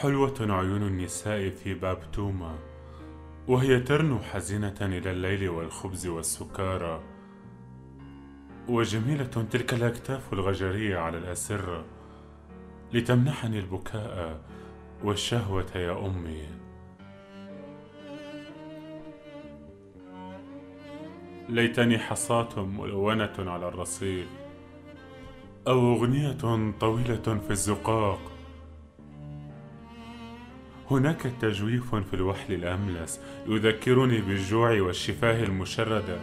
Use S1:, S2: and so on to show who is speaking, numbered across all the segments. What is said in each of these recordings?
S1: حلوة عيون النساء في باب توما وهي ترنو حزينة إلى الليل والخبز والسكارى وجميلة تلك الأكتاف الغجرية على الأسرة لتمنحني البكاء والشهوة يا أمي. ليتني حصاة ملونة على الرصيف أو أغنية طويلة في الزقاق. هناك تجويف في الوحل الأملس يذكرني بالجوع والشفاه المشردة.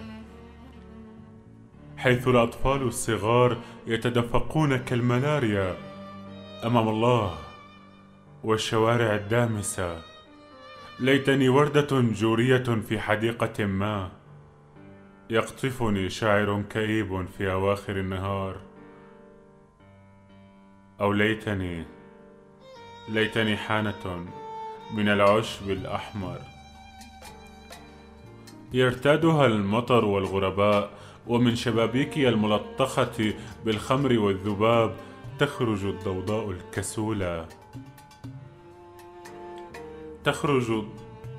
S1: حيث الأطفال الصغار يتدفقون كالملاريا أمام الله والشوارع الدامسة. ليتني وردة جورية في حديقة ما يقطفني شاعر كئيب في أواخر النهار. أو ليتني ليتني حانة من العشب الأحمر. يرتادها المطر والغرباء ومن شبابيكي الملطخة بالخمر والذباب تخرج الضوضاء الكسولة تخرج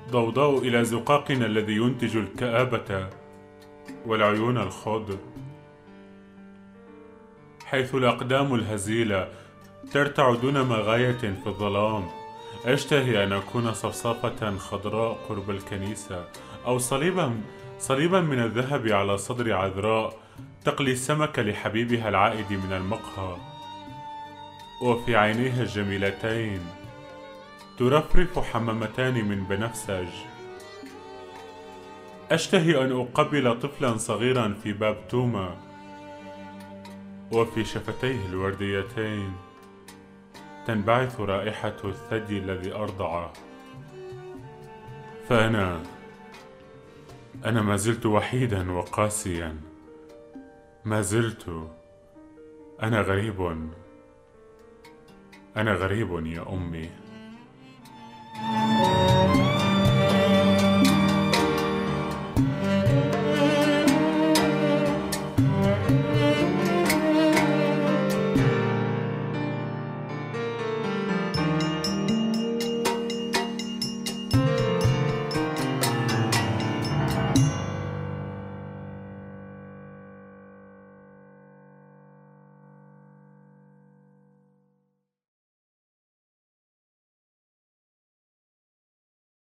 S1: الضوضاء إلى زقاقنا الذي ينتج الكآبة والعيون الخضر. حيث الأقدام الهزيلة ترتع دون ما غاية في الظلام. أشتهي أن أكون صفصافة خضراء قرب الكنيسة أو صليبا صليبا من الذهب على صدر عذراء تقلي السمك لحبيبها العائد من المقهى. وفي عينيها الجميلتين ترفرف حمامتان من بنفسج. أشتهي أن أقبل طفلا صغيرا في باب توما وفي شفتيه الورديتين تنبعث رائحة الثدي الذي أرضعه. فأنا أنا ما زلت وحيدا وقاسيا. ما زلت أنا غريب. أنا غريب يا أمي.